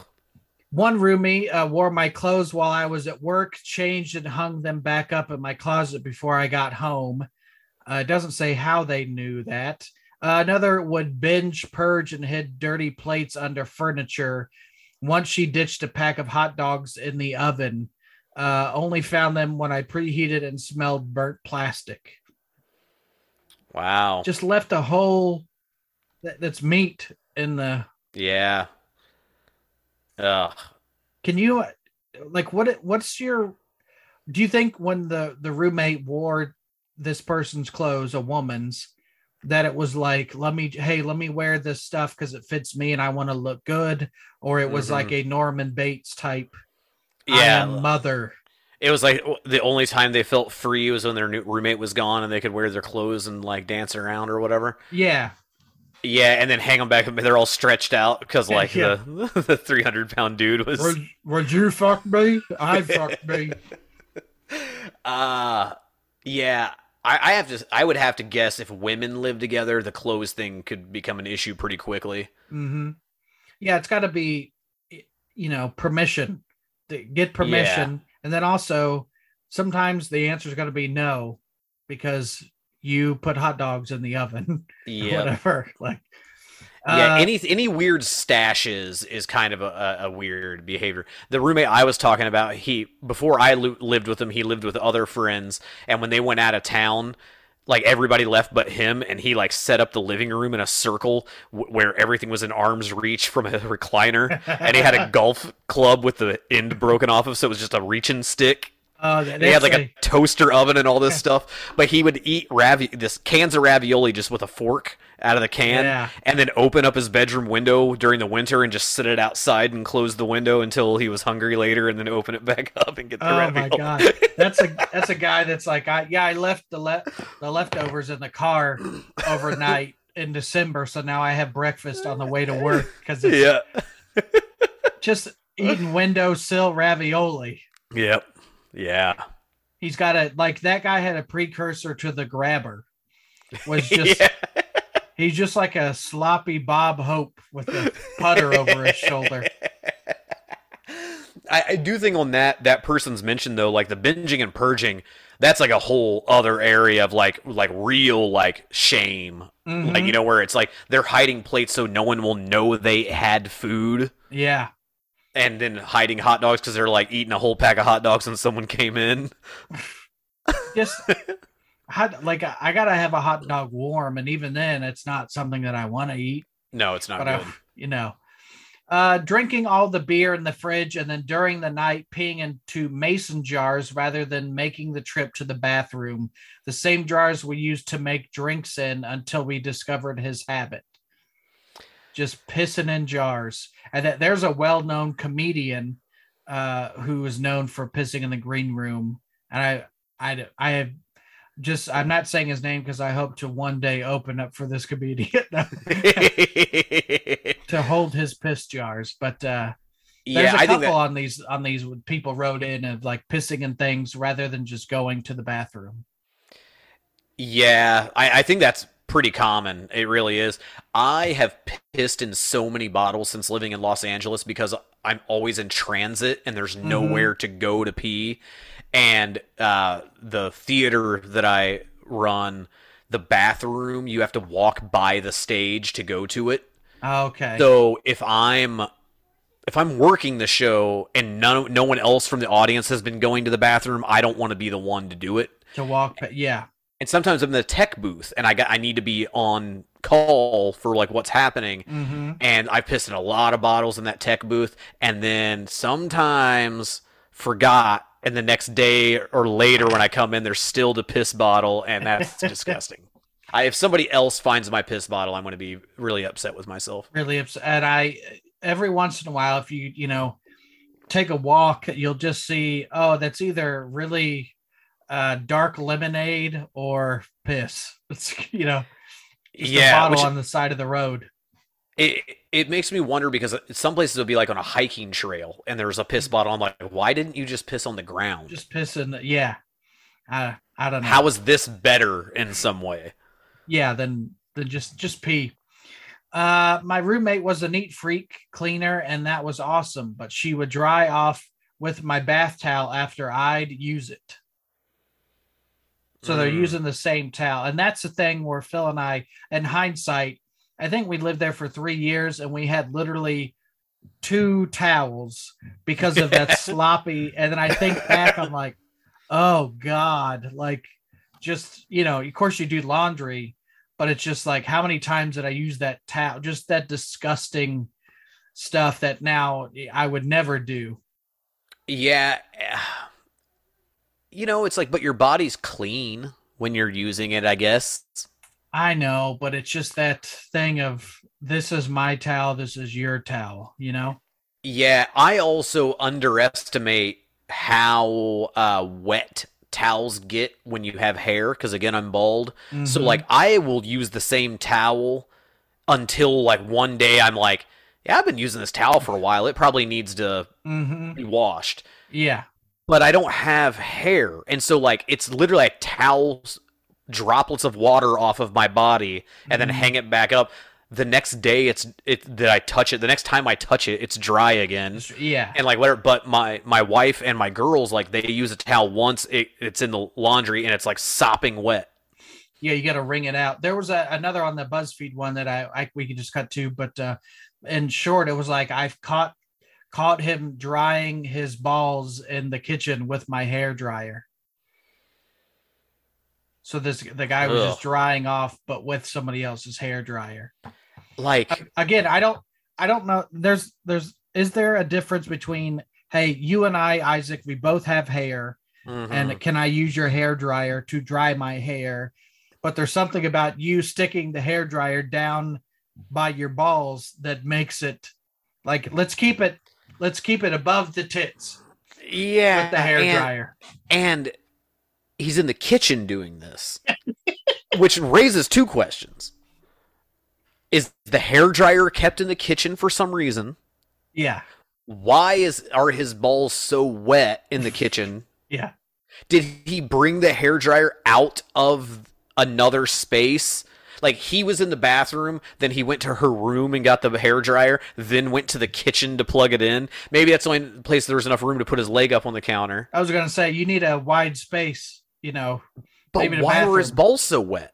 One roomie uh, wore my clothes while I was at work, changed and hung them back up in my closet before I got home. Uh, it doesn't say how they knew that. Uh, another would binge, purge, and hid dirty plates under furniture. Once she ditched a pack of hot dogs in the oven. Uh, only found them when I preheated and smelled burnt plastic. Wow. Just left a hole that, that's meat in the. yeah. Ugh. Can you like what? What's your? Do you think when the the roommate wore this person's clothes, a woman's, that it was like, let me, hey, let me wear this stuff because it fits me and I want to look good, or it was Mhm. like a Norman Bates type. Yeah. mother. It was like the only time they felt free was when their new roommate was gone and they could wear their clothes and like dance around or whatever. Yeah, Yeah, and then hang them back. They're all stretched out because like Yeah. the the three hundred pound dude was. would, would you fuck me? I fuck me. Uh yeah. I, I have to. I would have to guess if women live together, the clothes thing could become an issue pretty quickly. hmm Yeah, it's got to be, you know, permission. To get permission, and then also sometimes the answer is going to be no, because you put hot dogs in the oven, Yeah. whatever. Like, Yeah, uh, any any weird stashes is kind of a, a, weird behavior. The roommate I was talking about, he before I lo- lived with him, he lived with other friends, and when they went out of town, like everybody left but him, and he like set up the living room in a circle w- where everything was in arm's reach from a recliner, and he had a golf club with the end broken off of, so it was just a reaching stick. Uh, that- And had like a toaster oven and all this stuff, but he would eat ravi this cans of ravioli just with a fork out of the can, Yeah. and then open up his bedroom window during the winter and just sit it outside and close the window until he was hungry later, and then open it back up and get the Oh ravioli. my god, that's a that's a guy that's like, I yeah, I left the le- the leftovers in the car overnight in December, so now I have breakfast on the way to work because yeah. just eating windowsill ravioli. Yep. Yeah. He's got a like that guy had a precursor to the grabber. Was just yeah. he's just like a sloppy Bob Hope with a putter over his shoulder. I, I do think on that that person's mentioned though, like the binging and purging, that's like a whole other area of like like real like shame. Mhm. Like you know where it's like they're hiding plates so no one will know they had food, yeah. And then hiding hot dogs because they're like eating a whole pack of hot dogs when someone came in. Just hot, like I gotta have a hot dog warm, and even then, it's not something that I want to eat. No, it's not but good. I, you know, uh, drinking all the beer in the fridge and then during the night peeing into mason jars rather than making the trip to the bathroom, the same jars we used to make drinks in until we discovered his habit. Just pissing in jars, and that there's a well-known comedian uh, who is known for pissing in the green room, and I, I, I have just I'm not saying his name because I hope to one day open up for this comedian. to hold his piss jars. But uh there's yeah, a I couple think that on these on these people wrote in of like pissing and things rather than just going to the bathroom. Yeah, I, I think that's pretty common. It really is. I have pissed in so many bottles since living in Los Angeles because I'm always in transit and there's nowhere to go to pee. And uh, the theater that I run, the bathroom, you have to walk by the stage to go to it. Okay. So if I'm if I'm working the show and none no one else from the audience has been going to the bathroom, I don't want to be the one to do it to walk yeah. And sometimes I'm in the tech booth and I got I need to be on call for like what's happening Mm-hmm. and I've pissed in a lot of bottles in that tech booth and then sometimes forgot and the next day or later when I come in there's still the piss bottle and that's disgusting. I, if somebody else finds my piss bottle, I'm going to be really upset with myself. Really upset. And I every once in a while, if you you know take a walk, you'll just see oh that's either really uh dark lemonade or piss. It's you know just a yeah, bottle which on the side of the road. it it makes me wonder because some places will be like on a hiking trail and there's a piss bottle. I'm like, why didn't you just piss on the ground? Just piss in the yeah. I I don't know. How is this better in some way? yeah then then just just pee uh my roommate was a neat freak cleaner and that was awesome but she would dry off with my bath towel after i'd use it so they're Mm. using the same towel and that's the thing where phil and i in hindsight i think we lived there for three years and we had literally two towels because of that sloppy. And then I think back, I'm like, oh God, like just, you know, of course you do laundry, but it's just like, how many times did I use that towel? Just that disgusting stuff that now I would never do. Yeah. You know, it's like, but your body's clean when you're using it, I guess. I know, but it's just that thing of this is my towel, this is your towel, you know? Yeah, I also underestimate how uh, wet towels get when you have hair because again I'm bald. Mm-hmm. So like I will use the same towel until like one day I'm like, yeah, I've been using this towel for a while. It probably needs to mm-hmm. be washed. Yeah. But I don't have hair. And so like it's literally like towels droplets of water off of my body and mm-hmm. then hang it back up. The next day it's it that I touch it the next time I touch it it's dry again. Yeah. And like whatever but my my wife and my girls like they use a towel once it, it's in the laundry and it's like sopping wet. Yeah you got to wring it out. There was a, another on the BuzzFeed one that I, I we could just cut to but uh in short it was like I've caught caught him drying his balls in the kitchen with my hair dryer so this the guy was Ugh. just drying off, but with somebody else's hair dryer. Like again, I don't I don't know. There's there's is there a difference between hey, you and I, Isaac, we both have hair, mm-hmm. and can I use your hair dryer to dry my hair? But there's something about you sticking the hair dryer down by your balls that makes it like let's keep it let's keep it above the tits. Yeah, with the hair and, dryer. And he's in the kitchen doing this, which raises two questions. Is the hair dryer kept in the kitchen for some reason? Yeah. Why is are his balls so wet in the kitchen? yeah. Did he bring the hair dryer out of another space? Like he was in the bathroom, then he went to her room and got the hair dryer, then went to the kitchen to plug it in. Maybe that's the only place there was enough room to put his leg up on the counter. I was gonna say you need a wide space you know. But why were his balls so wet?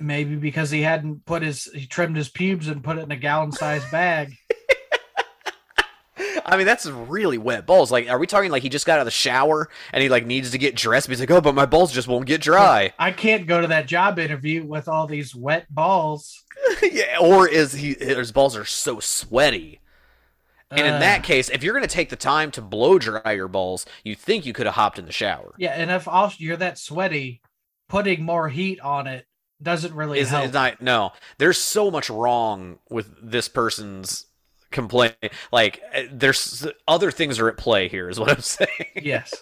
Maybe because he hadn't put his he trimmed his pubes and put it in a gallon sized bag. I mean, that's really wet balls. Like, are we talking like he just got out of the shower and he like needs to get dressed? But he's like, oh, but my balls just won't get dry. I can't go to that job interview with all these wet balls. yeah, or is he his balls are so sweaty and in that case, if you're going to take the time to blow dry your balls, you think you could have hopped in the shower. Yeah, and if also you're that sweaty, putting more heat on it doesn't really is help. Not, no, there's so much wrong with this person's complaint. Like, eh, there's other things are at play here, is what I'm saying. yes,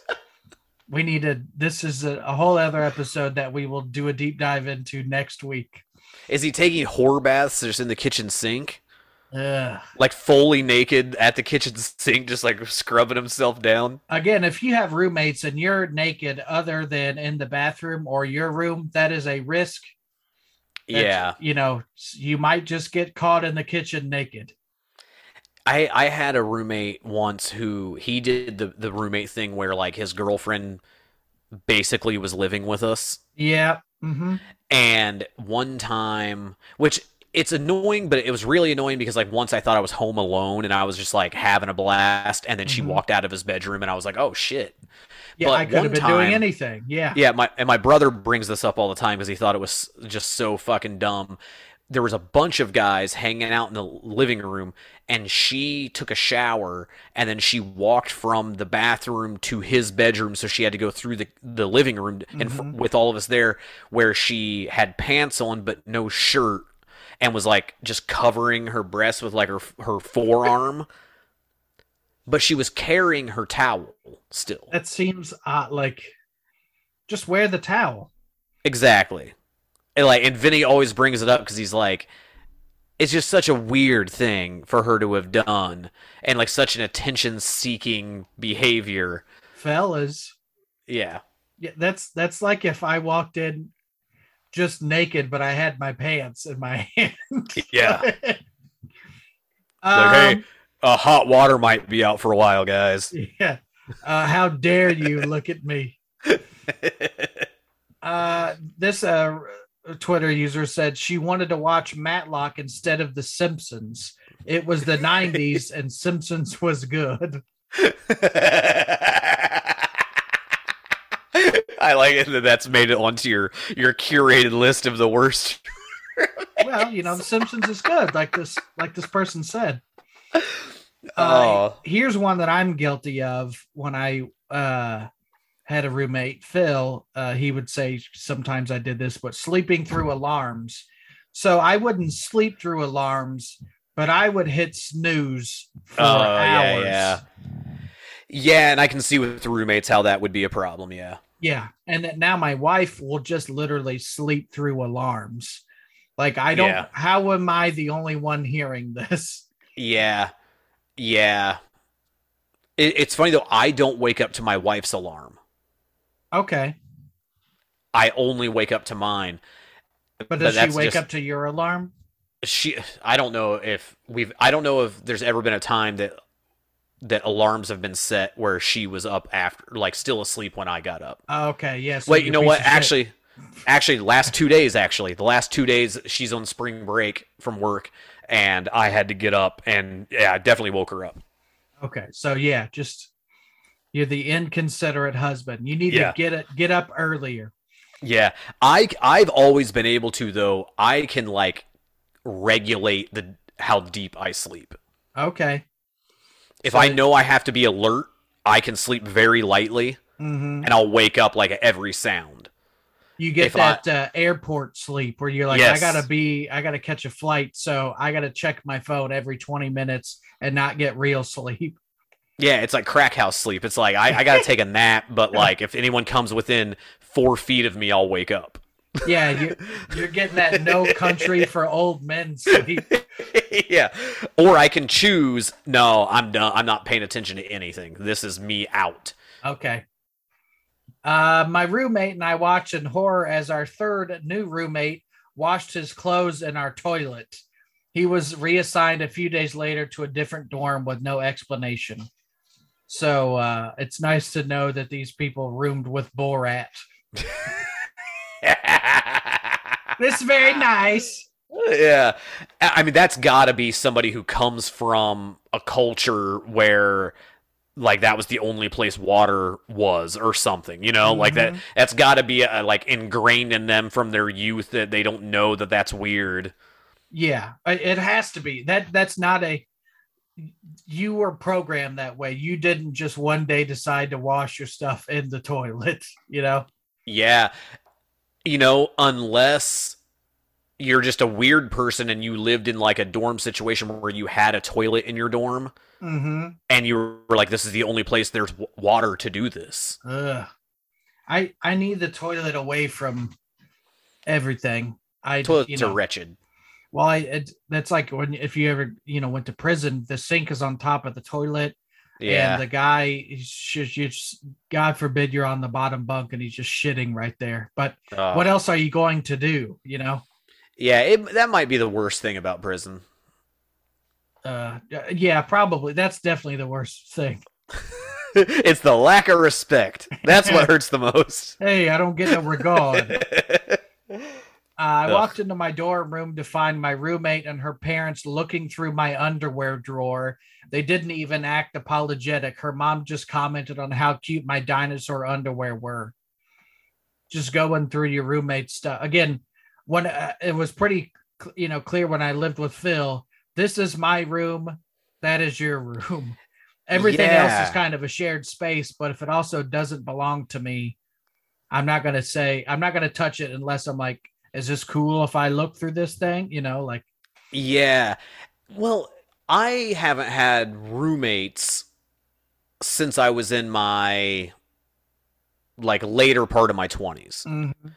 we need to. This is a, a whole other episode that we will do a deep dive into next week. Is he taking whore baths just in the kitchen sink? Ugh. Like fully naked at the kitchen sink, just like scrubbing himself down. Again, if you have roommates and you're naked other than in the bathroom or your room, that is a risk. Yeah. You know, you might just get caught in the kitchen naked. I I had a roommate once who he did the the roommate thing where like his girlfriend basically was living with us. Yeah. Mm-hmm. And one time, which it's annoying, but it was really annoying because like once I thought I was home alone and I was just like having a blast, and then she mm-hmm. walked out of his bedroom and I was like, oh shit. Yeah, but I could have been time, doing anything. Yeah, yeah. My and my brother brings this up all the time because he thought it was just so fucking dumb. There was a bunch of guys hanging out in the living room, and she took a shower, and then she walked from the bathroom to his bedroom, so she had to go through the the living room and mm-hmm. f- with all of us there, where she had pants on but no shirt and was like just covering her breast with like her her forearm. but she was carrying her towel still. That seems uh, like just wear the towel. Exactly. And like and Vinny always brings it up because he's like it's just such a weird thing for her to have done and like such an attention seeking behavior. Fellas. Yeah. Yeah, that's that's like if I walked in just naked, but I had my pants in my hand. yeah. um, like, hey, uh, hot water might be out for a while, guys. Yeah. Uh, how dare you look at me? uh, this uh, Twitter user said she wanted to watch Matlock instead of The Simpsons. it was the 90s and Simpsons was good. I like it that that's made it onto your your curated list of the worst. well, you know, The Simpsons is good, like this like this person said. Uh, Oh. here's one that I'm guilty of when I uh had a roommate, Phil. Uh, he would say sometimes I did this, but sleeping through alarms. So I wouldn't sleep through alarms, but I would hit snooze for Oh, yeah, hours. yeah. Yeah, and I can see with the roommates how that would be a problem. Yeah. Yeah, and that now my wife will just literally sleep through alarms. Like I don't. Yeah. How am I the only one hearing this? Yeah. Yeah. It, it's funny though. I don't wake up to my wife's alarm. Okay, I only wake up to mine. but does she wake just- up to your alarm? She. I don't know if we've. I don't know if there's ever been a time that that alarms have been set where she was up after, like, still asleep when I got up. Oh, Okay, yes. Wait, you know what? Actually, actually, last two days, actually, the last two days, she's on spring break from work, and I had to get up, and yeah, I definitely woke her up. Okay, so yeah, just you're the inconsiderate husband. You need Yeah. to get it, get up earlier. Yeah, I I've always been able to though. I can like regulate the how deep I sleep. Okay. If So- I know I have to be alert, I can sleep very lightly, hmm and I'll wake up like every sound. You get If I- that uh, airport sleep where you're like, Yes. I gotta be, I gotta catch a flight, so I gotta check my phone every 20 minutes and not get real sleep. Yeah, it's like crack house sleep. It's like I, I got to take a nap, but like if anyone comes within four feet of me, I'll wake up. Yeah, you, you're getting that no country for old men sleep. yeah. Or I can choose, no, I'm done. I'm not paying attention to anything. This is me out. Okay. Uh, my roommate and I watching horror as our third new roommate washed his clothes in our toilet. He was reassigned a few days later to a different dorm with no explanation. So uh, it's nice to know that these people roomed with Borat. This is very nice. yeah. I mean, that's got to be somebody who comes from a culture where like that was the only place water was or something you know like that Mhm. that's got to be uh, like ingrained in them from their youth that they don't know that that's weird Yeah, it has to be. That that's not a you were programmed that way. You didn't just one day decide to wash your stuff in the toilet, you know? Yeah. You know, unless you're just a weird person and you lived in like a dorm situation where you had a toilet in your dorm Mm-hmm. and you were like, this is the only place there's w- water to do this. Ugh. I I need the toilet away from everything. I Toilets you know, are wretched. Well, I it, that's like when if you ever you know went to prison, the sink is on top of the toilet, Yeah. and the guy just, you just God forbid you're on the bottom bunk and he's just shitting right there. But Uh, what else are you going to do? You know? yeah, it, that might be the worst thing about prison. Uh, yeah, probably. That's definitely the worst thing. it's the lack of respect. That's what hurts the most. Hey, I don't get no regard. I Ugh. walked into my dorm room to find my roommate and her parents looking through my underwear drawer. They didn't even act apologetic. Her mom just commented on how cute my dinosaur underwear were. Just going through your roommate's stuff again. When uh, it was pretty, you know, clear when I lived with Phil. This is my room. That is your room. Everything else is kind of a shared space. But if it also doesn't belong to me, I'm not gonna say I'm not gonna touch it unless I'm like, is this cool if I look through this thing? You know, like Yeah. Well, I haven't had roommates since I was in my like later part of my 20s. Mm-hmm.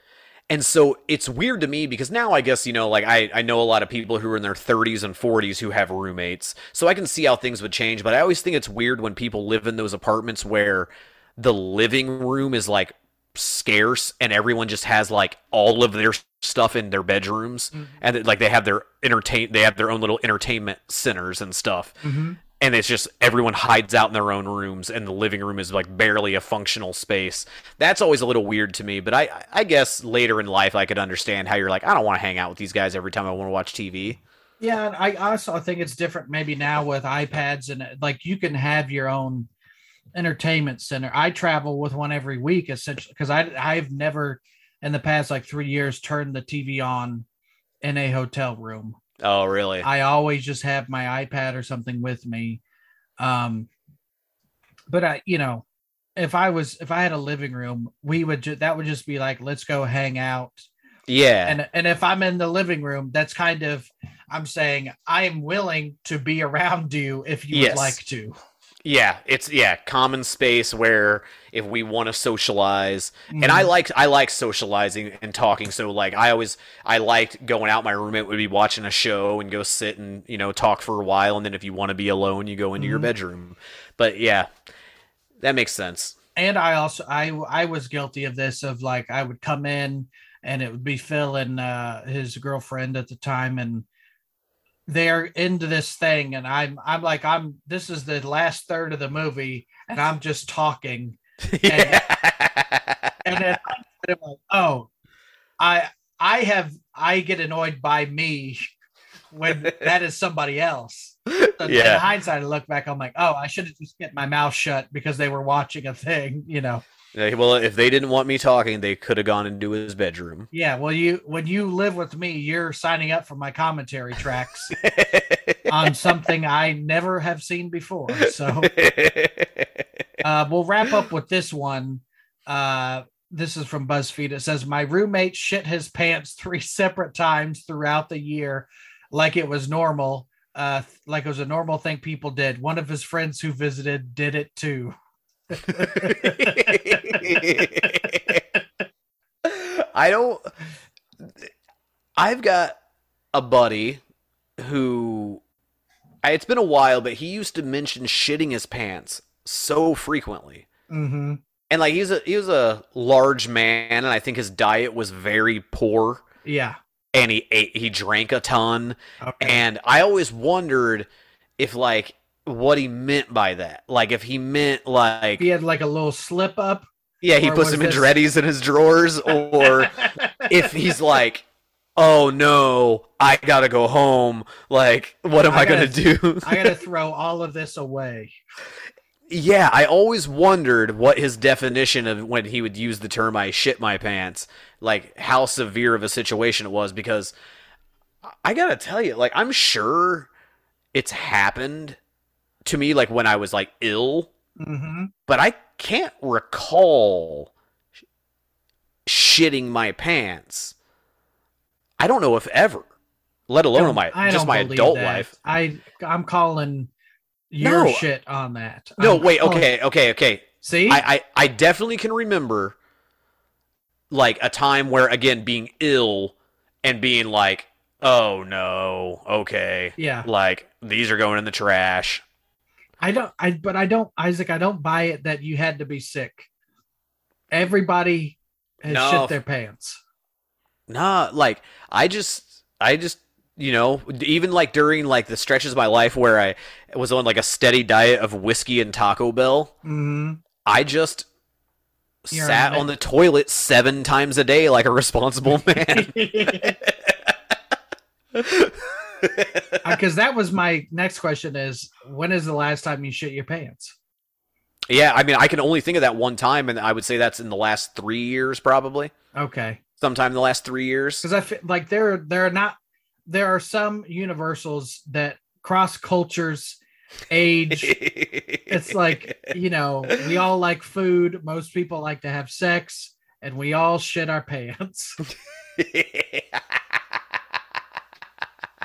And so it's weird to me because now I guess, you know, like I, I know a lot of people who are in their 30s and 40s who have roommates. So I can see how things would change, but I always think it's weird when people live in those apartments where the living room is like scarce and everyone just has like all of their stuff in their bedrooms Mhm. and like they have their entertain they have their own little entertainment centers and stuff Mm-hmm. and it's just everyone hides out in their own rooms and the living room is like barely a functional space that's always a little weird to me but i i guess later in life i could understand how you're like i don't want to hang out with these guys every time i want to watch tv Yeah, and I also think it's different maybe now with iPads and like you can have your own entertainment center. I travel with one every week essentially because I I've never in the past like three years turned the TV on in a hotel room. Oh, really? I always just have my iPad or something with me. Um, but I, you know, if I was if I had a living room, we would ju- that would just be like let's go hang out. yeah. And and if I'm in the living room, that's kind of I'm saying I am willing to be around you if you Yes. would like to. Yeah, it's yeah, common space where if we want to socialize, and I Mhm. like I like socializing and talking. So like I always I liked going out. My roommate would be watching a show and go sit and you know talk for a while, and then if you want to be alone, you go into your Mhm. bedroom. But yeah, that makes sense. and I also I I was guilty of this of like I would come in and it would be Phil and uh his girlfriend at the time and they're into this thing and I'm I'm like I'm this is the last third of the movie and I'm just talking yeah. and then I'm like oh I I have I get annoyed by me when that is somebody else. So Yeah. In hindsight, I look back, I'm like, oh, I should have just kept my mouth shut because they were watching a thing, you know. Yeah, well, if they didn't want me talking, they could have gone into his bedroom. Yeah, well, you when you live with me, you're signing up for my commentary tracks on something I never have seen before. So uh, we'll wrap up with this one. Uh, this is from BuzzFeed. It says my roommate shit his pants three separate times throughout the year, like it was normal. Uh, like it was a normal thing people did. One of his friends who visited did it too. I don't. I've got a buddy who. I- It's been a while, but he used to mention shitting his pants so frequently. Mm-hmm. And like he's a he was a large man, and I think his diet was very poor. Yeah. And he ate, he drank a ton, Okay. and I always wondered if like what he meant by that. Like if he meant like he had like a little slip up. yeah, he or puts some this- Andretti's in his drawers, or if he's like, "Oh no, I gotta go home." Like, what am I I, gonna gotta- do? I gotta throw all of this away. Yeah, I always wondered what his definition of when he would use the term "I shit my pants," like how severe of a situation it was. Because I gotta tell you, like, I'm sure it's happened to me, like when I was like ill, Mm-hmm. but I can't recall sh- shitting my pants. I don't know if ever, let alone in my I just my adult that. life. I I'm calling your No. shit on that. No, I'm wait, calling- okay, okay, okay. See, I, I I definitely can remember like a time where again being ill and being like, oh no, okay, yeah, like these are going in the trash. I don't. I but I don't, Isaac. I don't buy it that you had to be sick. Everybody has No. shit their pants. Nah, like I just I just you know, even like during like the stretches of my life where I was on like a steady diet of whiskey and Taco Bell, hmm I just You're sat on the toilet seven times a day like a responsible man. Because that was my next question: is when is the last time you shit your pants? yeah, I mean, I can only think of that one time, and I would say that's in the last three years, probably. Okay, Sometime in the last three years. because I feel like there there are not there are some universals that cross cultures, age. it's like you know we all like food. Most people like to have sex, and we all shit our pants.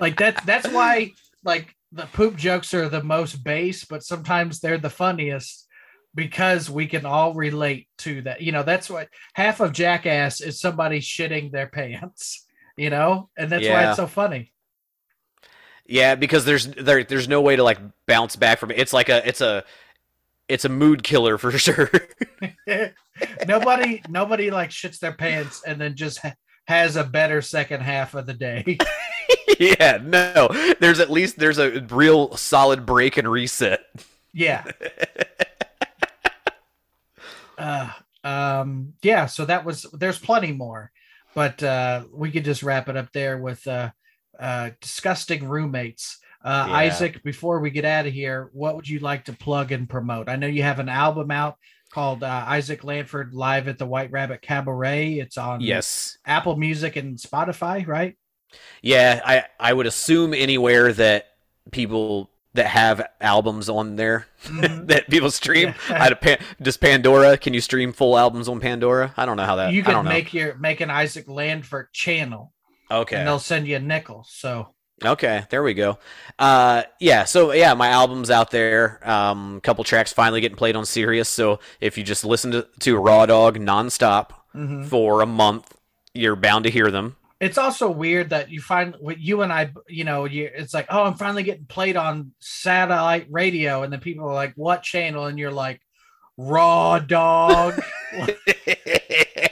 like that's that's why like the poop jokes are the most base, but sometimes they're the funniest because we can all relate to that. You know, that's what half of Jackass is somebody shitting their pants. You know, and that's why it's so funny. yeah, because there's there there's no way to like bounce back from it. It's like a it's a it's a mood killer for sure. nobody nobody like shits their pants and then just ha- has a better second half of the day. yeah, no. There's at least there's a real solid break and reset. yeah. Uh, um, yeah. So that was. There's plenty more, but uh, we could just wrap it up there with uh, uh, disgusting roommates. Uh, Yeah. Isaac, before we get out of here, what would you like to plug and promote? I know you have an album out called uh, Isaac Lanford Live at the White Rabbit Cabaret. It's on Yes. Apple Music and Spotify, right? Yeah, I I would assume anywhere that people that have albums on there Mhm. that people stream. Yeah. I had a pan, does Pandora? Can you stream full albums on Pandora? I don't know how that. you I can make your make an Isaac Lanford channel, okay. and they'll send you a nickel. So Okay, there we go. Uh, yeah, so yeah, my album's out there. Um, a couple tracks finally getting played on Sirius. So if you just listen to, to Raw Dog nonstop mhm. for a month, you're bound to hear them. It's also weird that you find what you and I, you know, you it's like, oh, I'm finally getting played on satellite radio, and then people are like, what channel? And you're like, Raw Dog.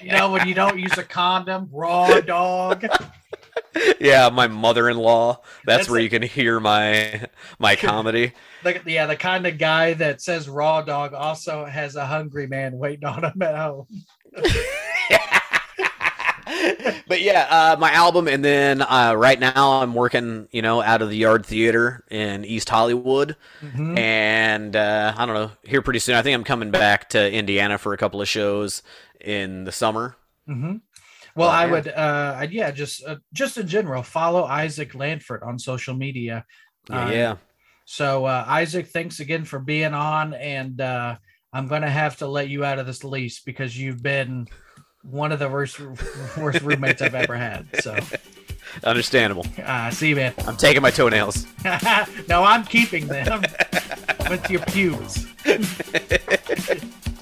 you know, when you don't use a condom, Raw Dog. yeah, my mother-in-law. That's, That's where it. you can hear my my comedy. The, yeah, the kind of guy that says Raw Dog also has a hungry man waiting on him at home. but yeah, uh, my album, and then uh, right now I'm working, you know, out of the Yard Theater in East Hollywood, Mhm. and uh, I don't know, here pretty soon. I think I'm coming back to Indiana for a couple of shows in the summer. hmm Well, Oh, I would, uh, I'd- yeah, just uh, just in general, follow Isaac Lanford on social media. Yeah, Uh, yeah. So, uh, Isaac, thanks again for being on, and uh, I'm gonna have to let you out of this lease because you've been one of the worst worst roommates I've ever had. So, understandable. uh, see you, man. I'm taking my toenails. no, I'm keeping them with your pubes.